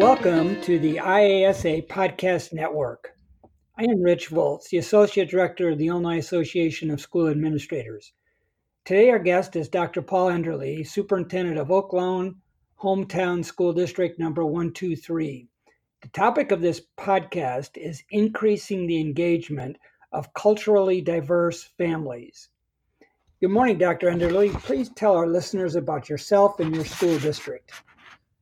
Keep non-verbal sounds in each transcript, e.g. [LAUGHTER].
Welcome to the IASA Podcast Network. I am Rich Volz, the Associate Director of the Illinois Association of School Administrators. Today, our guest is Dr. Paul Enderle, Superintendent of Oak Lawn Hometown School District number 123. The topic of this podcast is increasing the engagement of culturally diverse families. Good morning, Dr. Enderle. Please tell our listeners about yourself and your school district.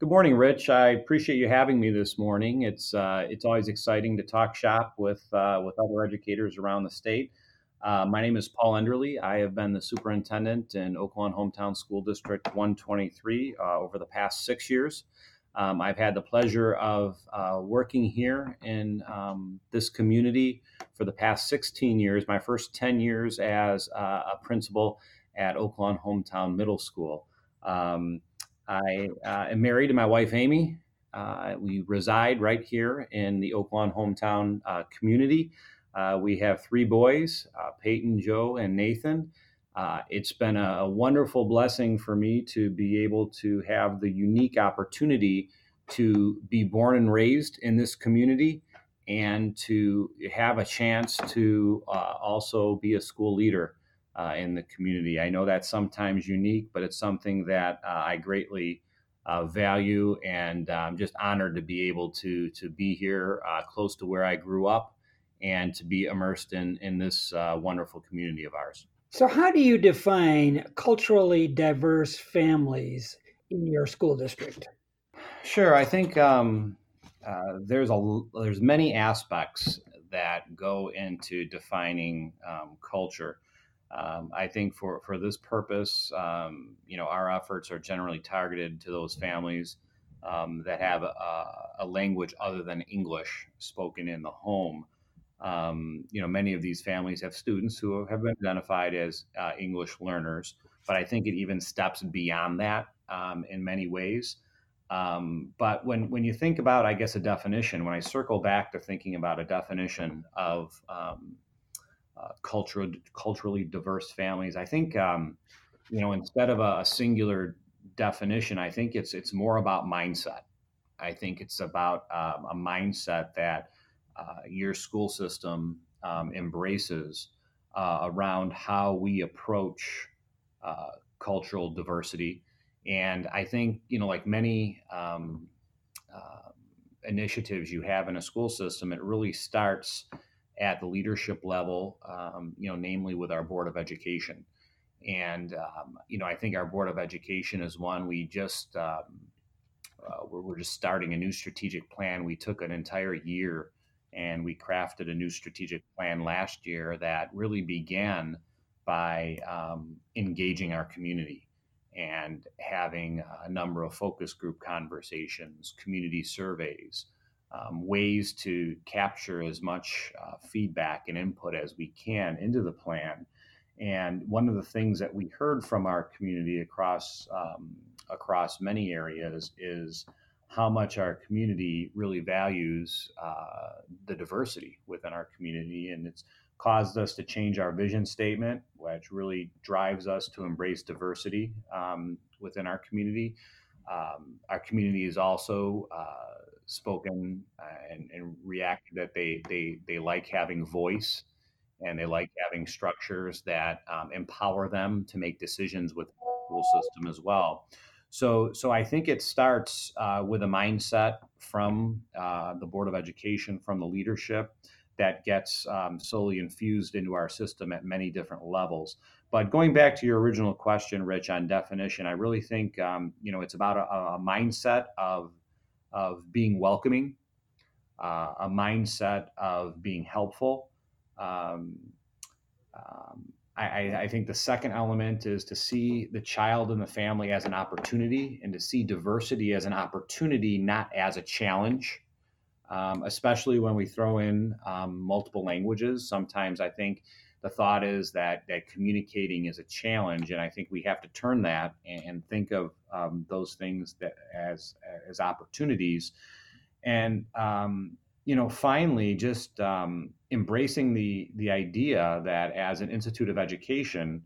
Good morning, Rich. I appreciate you having me this morning. It's uh, it's always exciting to talk shop with uh, with other educators around the state. Uh, my name is Paul Enderle. I have been the superintendent in Oak Lawn Hometown School District 123 uh, over the past six years. Um, I've had the pleasure of uh, working here in um, this community for the past 16 years. My first 10 years as uh, a principal at Oak Lawn Hometown Middle School. Um, I uh, am married to my wife, Amy. Uh, we reside right here in the Oak Lawn hometown uh, community. Uh, we have three boys uh, Peyton, Joe, and Nathan. Uh, it's been a, a, wonderful blessing for me to be able to have the unique opportunity to be born and raised in this community and to have a chance to also be a school leader uh, in the community. I know that's sometimes unique, but it's something that uh, I greatly uh, value, and I'm just honored to be able to to be here, uh, close to where I grew up, and to be immersed in in this uh, wonderful community of ours. So, how do you define culturally diverse families in your school district? Sure, I think um, uh, there's a there's many aspects that go into defining um, culture. Um, I think for, for this purpose, um, you know, our efforts are generally targeted to those families um, that have a, a, language other than English spoken in the home. Um, you know, many of these families have students who have been identified as uh, English learners, but I think it even steps beyond that um, in many ways. Um, but when when you think about, I guess, a definition, when I circle back to thinking about a definition of uh, cultural, culturally diverse families. I think um, you know instead of a, a, singular definition, I think it's it's more about mindset. I think it's about um, a mindset that uh, your school system um, embraces uh, around how we approach uh, cultural diversity. And I think you know, like many um, uh, initiatives you have in a school system, it really starts at the leadership level, um, you know, namely with our Board of Education. And, um, you know, I think our Board of Education is one we just, um, uh, we're, we're, just starting a new strategic plan. We took an entire year and we crafted a new strategic plan last year that really began by um, engaging our community and having a number of focus group conversations, community surveys, um, ways to capture as much uh, feedback and input as we can into the plan. And one of the things that we heard from our community across um, across many areas is how much our community really values uh, the diversity within our community, and it's caused us to change our vision statement, which really drives us to embrace diversity um, within our community. Um, our community is also uh, spoken uh, and, and reacted that they, they, they like having voice and they like having structures that um, empower them to make decisions with the school system as well. So, so I think it starts uh, with a mindset from uh, the Board of Education, from the leadership, that gets um, slowly infused into our system at many different levels. But going back to your original question, Rich, on definition, I really think um, you know it's about a, a mindset of of being welcoming, uh, a mindset of being helpful. Um, um, I, I, think the second element is to see the child and the family as an opportunity and to see diversity as an opportunity, not as a challenge. Um, especially when we throw in um, multiple languages. Sometimes I think the thought is that that communicating is a challenge, and I think we have to turn that and, and think of um, those things that as as opportunities. And um, you know, finally, just um, embracing the the idea that as an institute of education,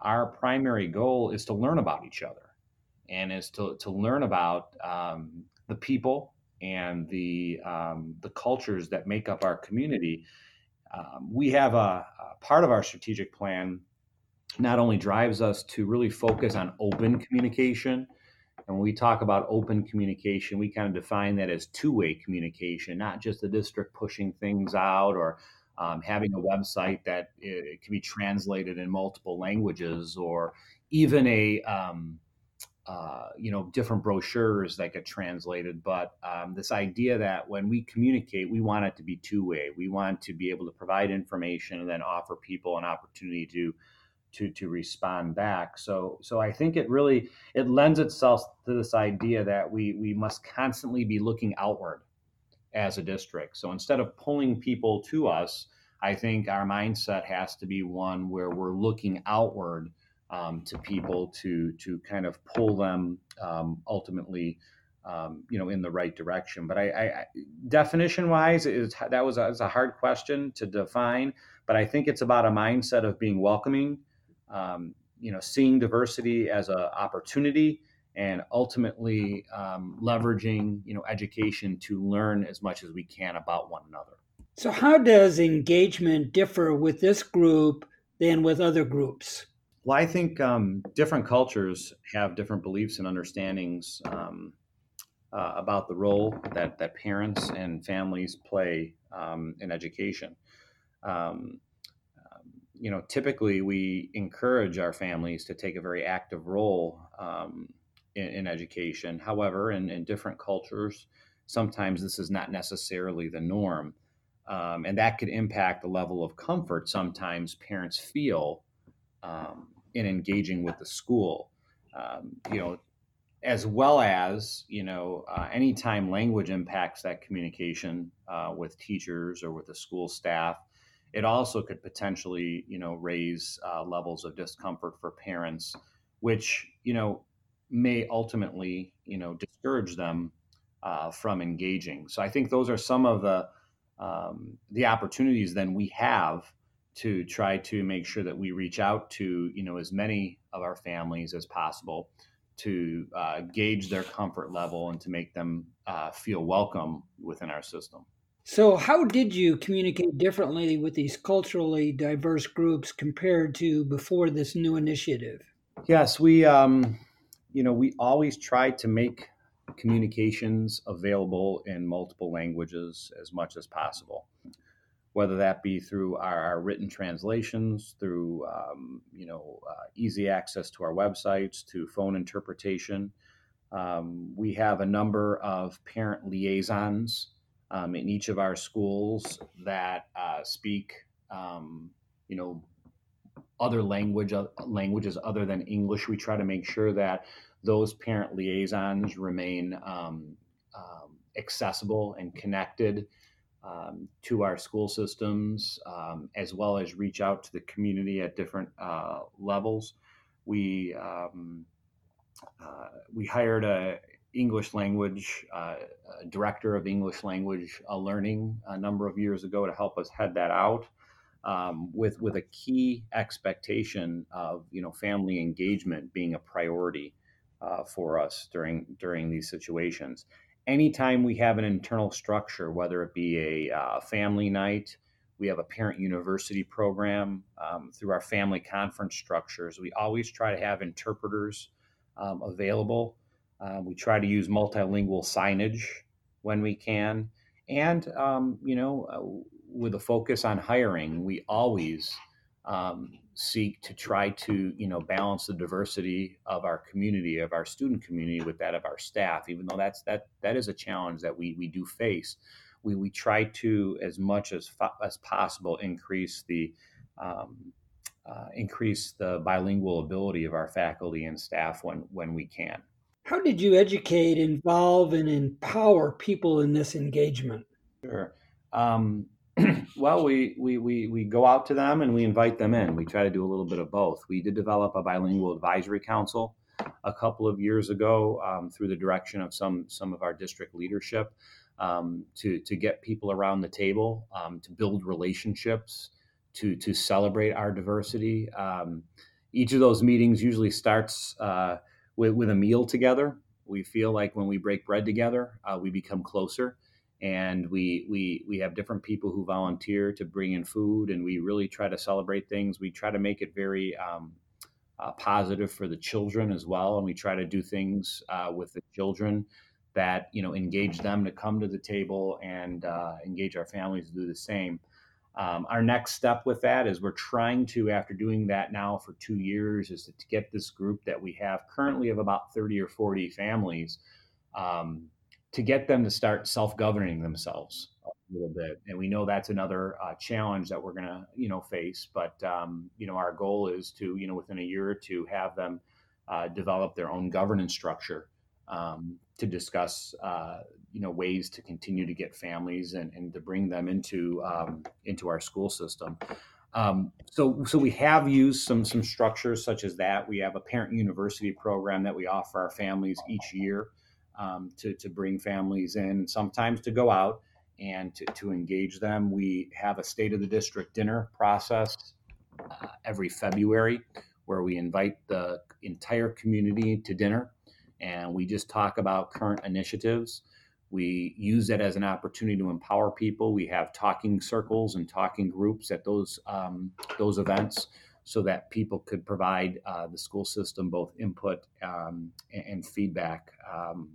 our primary goal is to learn about each other, and is to to learn about um, the people and the um, the cultures that make up our community, um, we have a, a, part of our strategic plan not only drives us to really focus on open communication. And when we talk about open communication, we kind of define that as two way communication, not just the district pushing things out or um, having a website that it, it, can be translated in multiple languages or even a um, uh, you know different brochures that get translated but um, this idea that when we communicate we want it to be two-way. We want to be able to provide information and then offer people an opportunity to to to respond back. So so i think it really it lends itself to this idea that we we must constantly be looking outward as a district. So instead of pulling people to us i think our mindset has to be one where we're looking outward um, to people to to kind of pull them um, ultimately um, you know in the right direction. But i, I definition wise is that was a, a, hard question to define but i think it's about a mindset of being welcoming um, you know seeing diversity as an opportunity and ultimately um, leveraging you know education to learn as much as we can about one another. So how does engagement differ with this group than with other groups well, I think um, different cultures have different beliefs and understandings um, uh, about the role that, that parents and families play um, in education. Um, um, you know, typically we encourage our families to take a very active role um, in, in, education. However, in, in, different cultures, sometimes this is not necessarily the norm. and that could impact the level of comfort sometimes parents feel um, in engaging with the school. Um, you know, as well as you know, uh, anytime language impacts that communication uh, with teachers or with the school staff, it also could potentially you know raise uh, levels of discomfort for parents, which you know may ultimately you know discourage them uh, from engaging. So I think those are some of the um, the opportunities then we have to try to make sure that we reach out to you know as many of our families as possible to uh, gauge their comfort level and to make them uh, feel welcome within our system. So, how did you communicate differently with these culturally diverse groups compared to before this new initiative? Yes, we, um, you know, we always try to make communications available in multiple languages as much as possible whether that be through our, our written translations, through um, you know uh, easy access to our websites, to phone interpretation. Um, we have a number of parent liaisons um, in each of our schools that uh, speak, um, you know, other language uh, languages other than English. We try to make sure that those parent liaisons remain um, um, accessible and connected um, to our school systems, um, as well as reach out to the community at different uh, levels. We um, uh, we hired a English language uh, a director of English language uh, learning a number of years ago to help us head that out. Um, with with a key expectation of you know family engagement being a priority uh, for us during during these situations anytime we have an internal structure, whether it be a uh, family night, we have a parent university program um, through our family conference structures. We always try to have interpreters um, available. Uh, we try to use multilingual signage when we can. And, um, you know, uh, with a focus on hiring, we always um, seek to try to you know balance the diversity of our community of our student community with that of our staff even though that's that that is a challenge that we we do face. We we try to as much as as possible increase the um, uh, increase the bilingual ability of our faculty and staff when when we can. How did you educate involve and empower people in this engagement? Sure. Um, [CLEARS THROAT] well, we, we, we, we go out to them and we invite them in. We try to do a little bit of both. We did develop a bilingual advisory council a couple of years ago um, through the direction of some, some of our district leadership um, to, to get people around the table, um, to build relationships, to, to celebrate our diversity. Um, each of those meetings usually starts uh, with, with a meal together We feel like when we break bread together, uh, we become closer and we we we have different people who volunteer to bring in food and we really try to celebrate things. We try to make it very um, uh, positive for the children as well and we try to do things uh, with the children that you know engage them to come to the table and uh, engage our families to do the same. Um, our next step with that is we're trying to after doing that now for two years is to get this group that we have currently of about 30 or 40 families um, to get them to start self-governing themselves a little bit and we know that's another uh, challenge that we're going to you know face but um, you know our goal is to you know within a year or two have them uh, develop their own governance structure um, to discuss uh, you know ways to continue to get families and, and to bring them into um, into our school system um, so, so we have used some some structures such as that. We have a parent university program that we offer our families each year um, to, to bring families in, sometimes to go out and to, to engage them. We have a state of the district dinner process uh, every February where we invite the entire community to dinner and we just talk about current initiatives. We use it as an opportunity to empower people. We have talking circles and talking groups at those um, those events so that people could provide uh, the school system both input um, and, and, feedback um,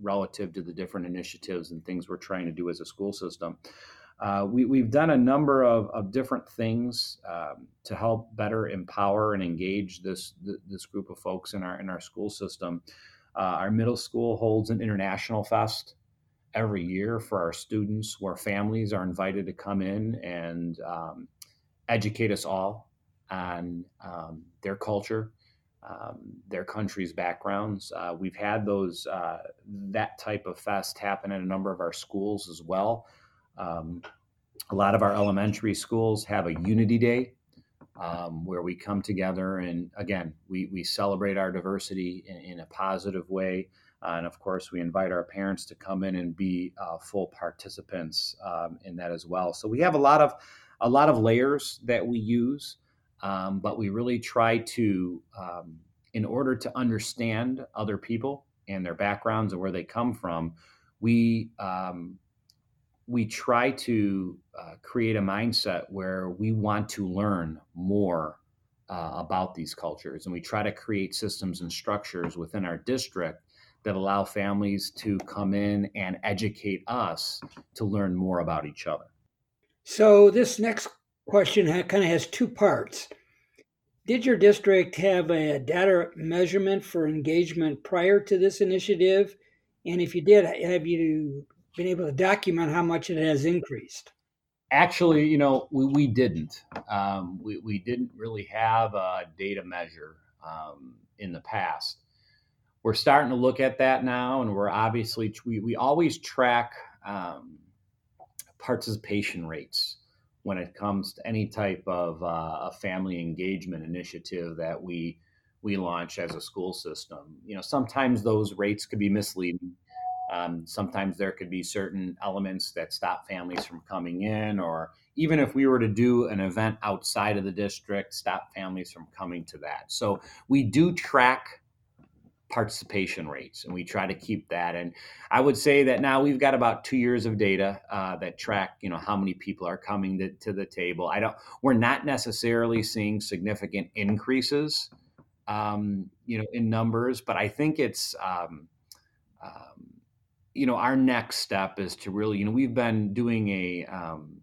relative to the different initiatives and things we're trying to do as a school system. Uh, we, have done a number of, of different things um, to help better empower and engage this this group of folks in our in our school system. Uh, our middle school holds an international fest every year for our students, where families are invited to come in and um, educate us all on um, their culture, um, their country's backgrounds. Uh, we've had those uh, that type of fest happen in a number of our schools as well. Um, a lot of our elementary schools have a unity day um, where we come together and again we, we celebrate our diversity in, in a positive way. Uh, and of course, we invite our parents to come in and be uh, full participants um, in that as well. So we have a lot of a lot of layers that we use. Um, but we really try to, um, in order to understand other people and their backgrounds and where they come from, we um, we try to uh, create a mindset where we want to learn more uh, about these cultures, and we try to create systems and structures within our district that allow families to come in and educate us to learn more about each other. So this next question kind of has two parts. Did your district have a data measurement for engagement prior to this initiative? And if you did, have you been able to document how much it has increased? Actually, you know, we, we didn't. Um, we, we didn't really have a data measure um, in the past. We're starting to look at that now, and we're obviously, we, we always track um, participation rates when it comes to any type of uh, a family engagement initiative that we we launch as a school system. You know, sometimes those rates could be misleading. Um, sometimes there could be certain elements that stop families from coming in, or even if we were to do an event outside of the district, stop families from coming to that. So we do track participation rates and we try to keep that. And i would say that now we've got about two years of data uh, that track you know how many people are coming to, to, the table. I don't we're not necessarily seeing significant increases um, you know in numbers but i think it's um, um, you know our next step is to really you know we've been doing a um,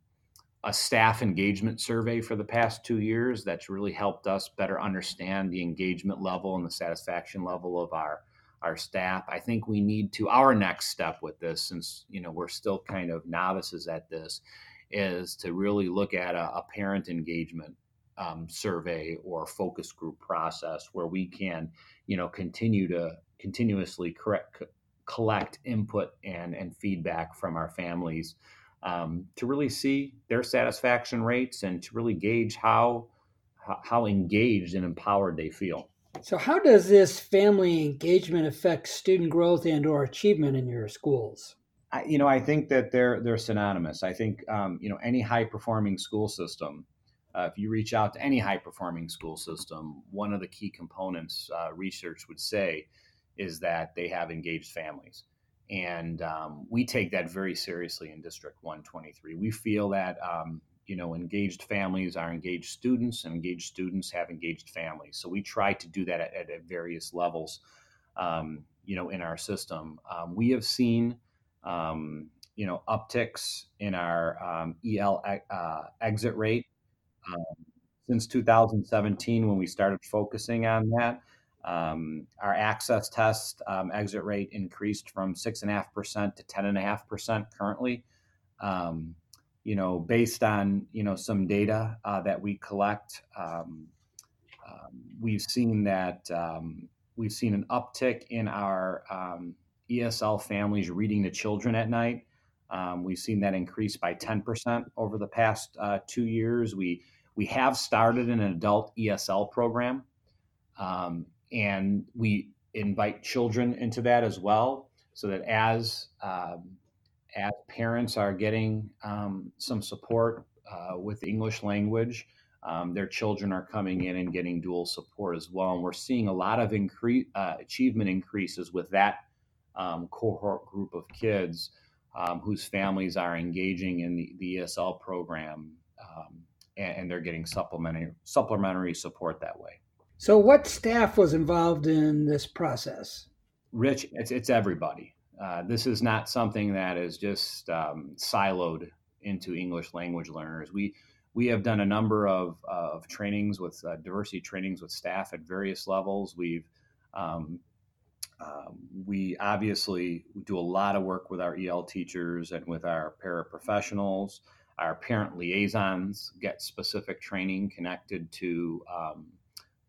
a staff engagement survey for the past two years that's really helped us better understand the engagement level and the satisfaction level of our our staff. I think we need to our next step with this, since you know we're still kind of novices at this, is to really look at a, a parent engagement um, survey or focus group process where we can you know continue to continuously correct, collect input and and feedback from our families um, to really see their satisfaction rates and to really gauge how how engaged and empowered they feel. So, how does this family engagement affect student growth and or achievement in your schools? I, you know, I think that they're they're synonymous. I think um, you know any high performing school system. Uh, if you reach out to any high performing school system, one of the key components uh, research would say is that they have engaged families. And um, we take that very seriously in District 123. We feel that um, you know engaged families are engaged students, and engaged students have engaged families. So we try to do that at, at various levels, um, you know, in our system. Um, we have seen um, you know upticks in our um, EL uh, exit rate since 2017 when we started focusing on that. Um, our access test um, exit rate increased from six and a half percent to ten and a half percent currently. Um, you know, based on you know some data uh, that we collect, um, um, we've seen that um, we've seen an uptick in our ESL families reading to children at night. we've seen that increase by ten percent over the past uh, two years. We we have started an adult ESL program. Um, and we invite children into that as well, so that as um, as parents are getting um, some support uh, with English language, um, their children are coming in and getting dual support as well. And we're seeing a lot of increase uh, achievement increases with that um, cohort group of kids um, whose families are engaging in the, the ESL program um, and, and they're getting supplementary supplementary support that way. So, what staff was involved in this process? Rich, it's, it's everybody. Uh, this is not something that is just um, siloed into English language learners. We we have done a number of, of trainings with uh, diversity trainings with staff at various levels. We've um, um, we obviously do a lot of work with our EL teachers and with our paraprofessionals. Our parent liaisons get specific training connected to um,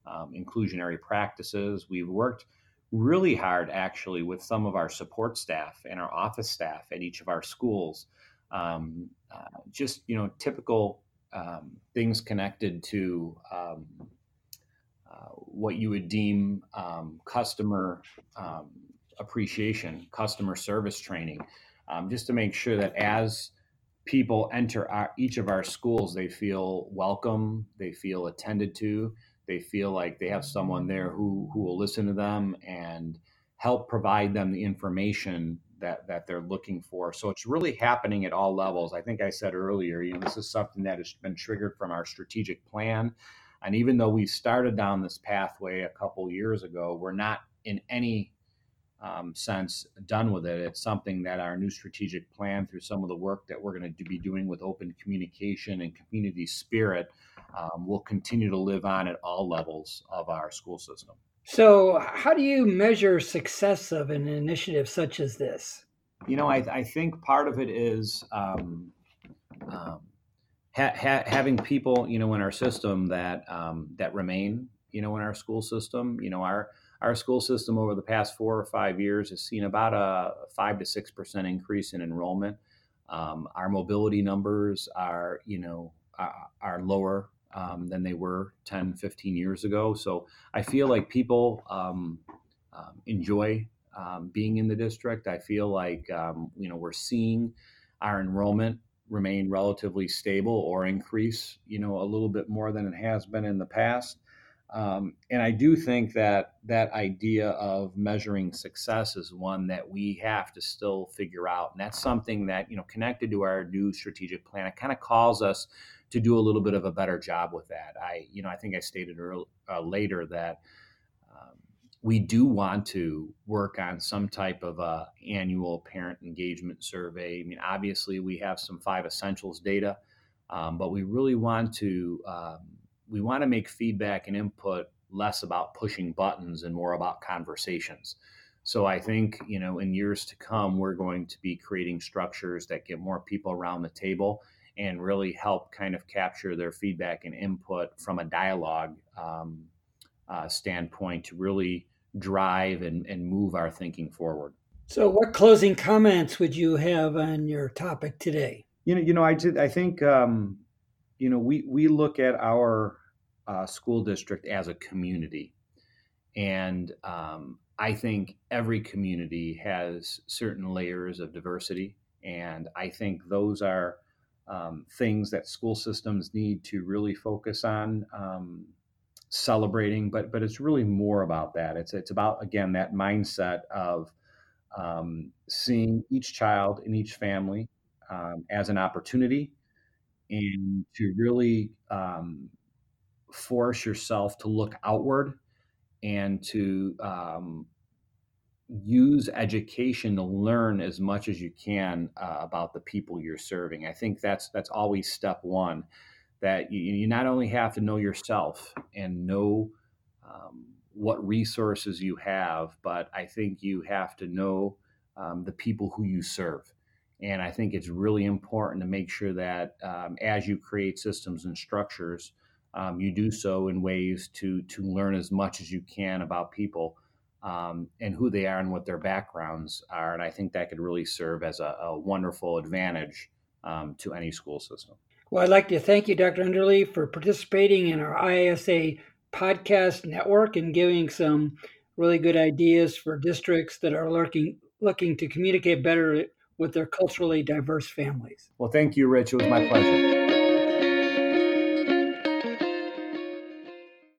um, inclusionary practices. We've worked really hard actually with some of our support staff and our office staff at each of our schools. Um, uh, just you know, typical um, things connected to um, uh, what you would deem um, customer um, appreciation, customer service training, just to make sure that as people enter our, each of our schools, they feel welcome, they feel attended to, they feel like they have someone there who who will listen to them and help provide them the information that that they're looking for. So it's really happening at all levels. I think I said earlier, you know, this is something that has been triggered from our strategic plan. And even though we started down this pathway a couple years ago, we're not in any um, sense done with it. It's something that our new strategic plan, through some of the work that we're going to be doing with open communication and community spirit, um, will continue to live on at all levels of our school system. So, how do you measure success of an initiative such as this? You know, I, I think part of it is um, um, ha- ha- having people, you know, in our system that um, that remain, you know, in our school system. You know, our our school system over the past four or five years has seen about a five to six percent increase in enrollment. Um, our mobility numbers are, you know, are, are lower um, than they were 10, 15 years ago. So I feel like people um, um, enjoy um, being in the district. I feel like um, you know we're seeing our enrollment remain relatively stable or increase, you know, a little bit more than it has been in the past. Um, and I do think that that idea of measuring success is one that we have to still figure out. And that's something that, you know, connected to our new strategic plan, it kind of calls us to do a little bit of a better job with that. I, you know, I think I stated early, uh, later that um, we do want to work on some type of a annual parent engagement survey. I mean, obviously we have some five essentials data, um, but we really want to um, we want to make feedback and input less about pushing buttons and more about conversations. So I think, you know, in years to come, we're going to be creating structures that get more people around the table and really help kind of capture their feedback and input from a dialogue um, uh, standpoint to really drive and, and move our thinking forward. So, what closing comments would you have on your topic today? You know, you know, I did. I think um, you know, we we look at our uh, school district as a community, and um, I think every community has certain layers of diversity, and I think those are um, things that school systems need to really focus on. Um, celebrating, but but it's really more about that. It's it's about again that mindset of um, seeing each child in each family um, as an opportunity, and to really um, force yourself to look outward and to um, use education to learn as much as you can uh, about the people you're serving. I think that's that's always step one. That you, you not only have to know yourself and know um, what resources you have, but I think you have to know um, the people who you serve. And I think it's really important to make sure that um, as you create systems and structures, um, you do so in ways to to learn as much as you can about people um, and who they are and what their backgrounds are. And I think that could really serve as a, a wonderful advantage um, to any school system. Well, I'd like to thank you, Dr. Enderle, for participating in our IASA podcast network and giving some really good ideas for districts that are looking looking to communicate better with their culturally diverse families. Well, thank you, Rich. It was my pleasure.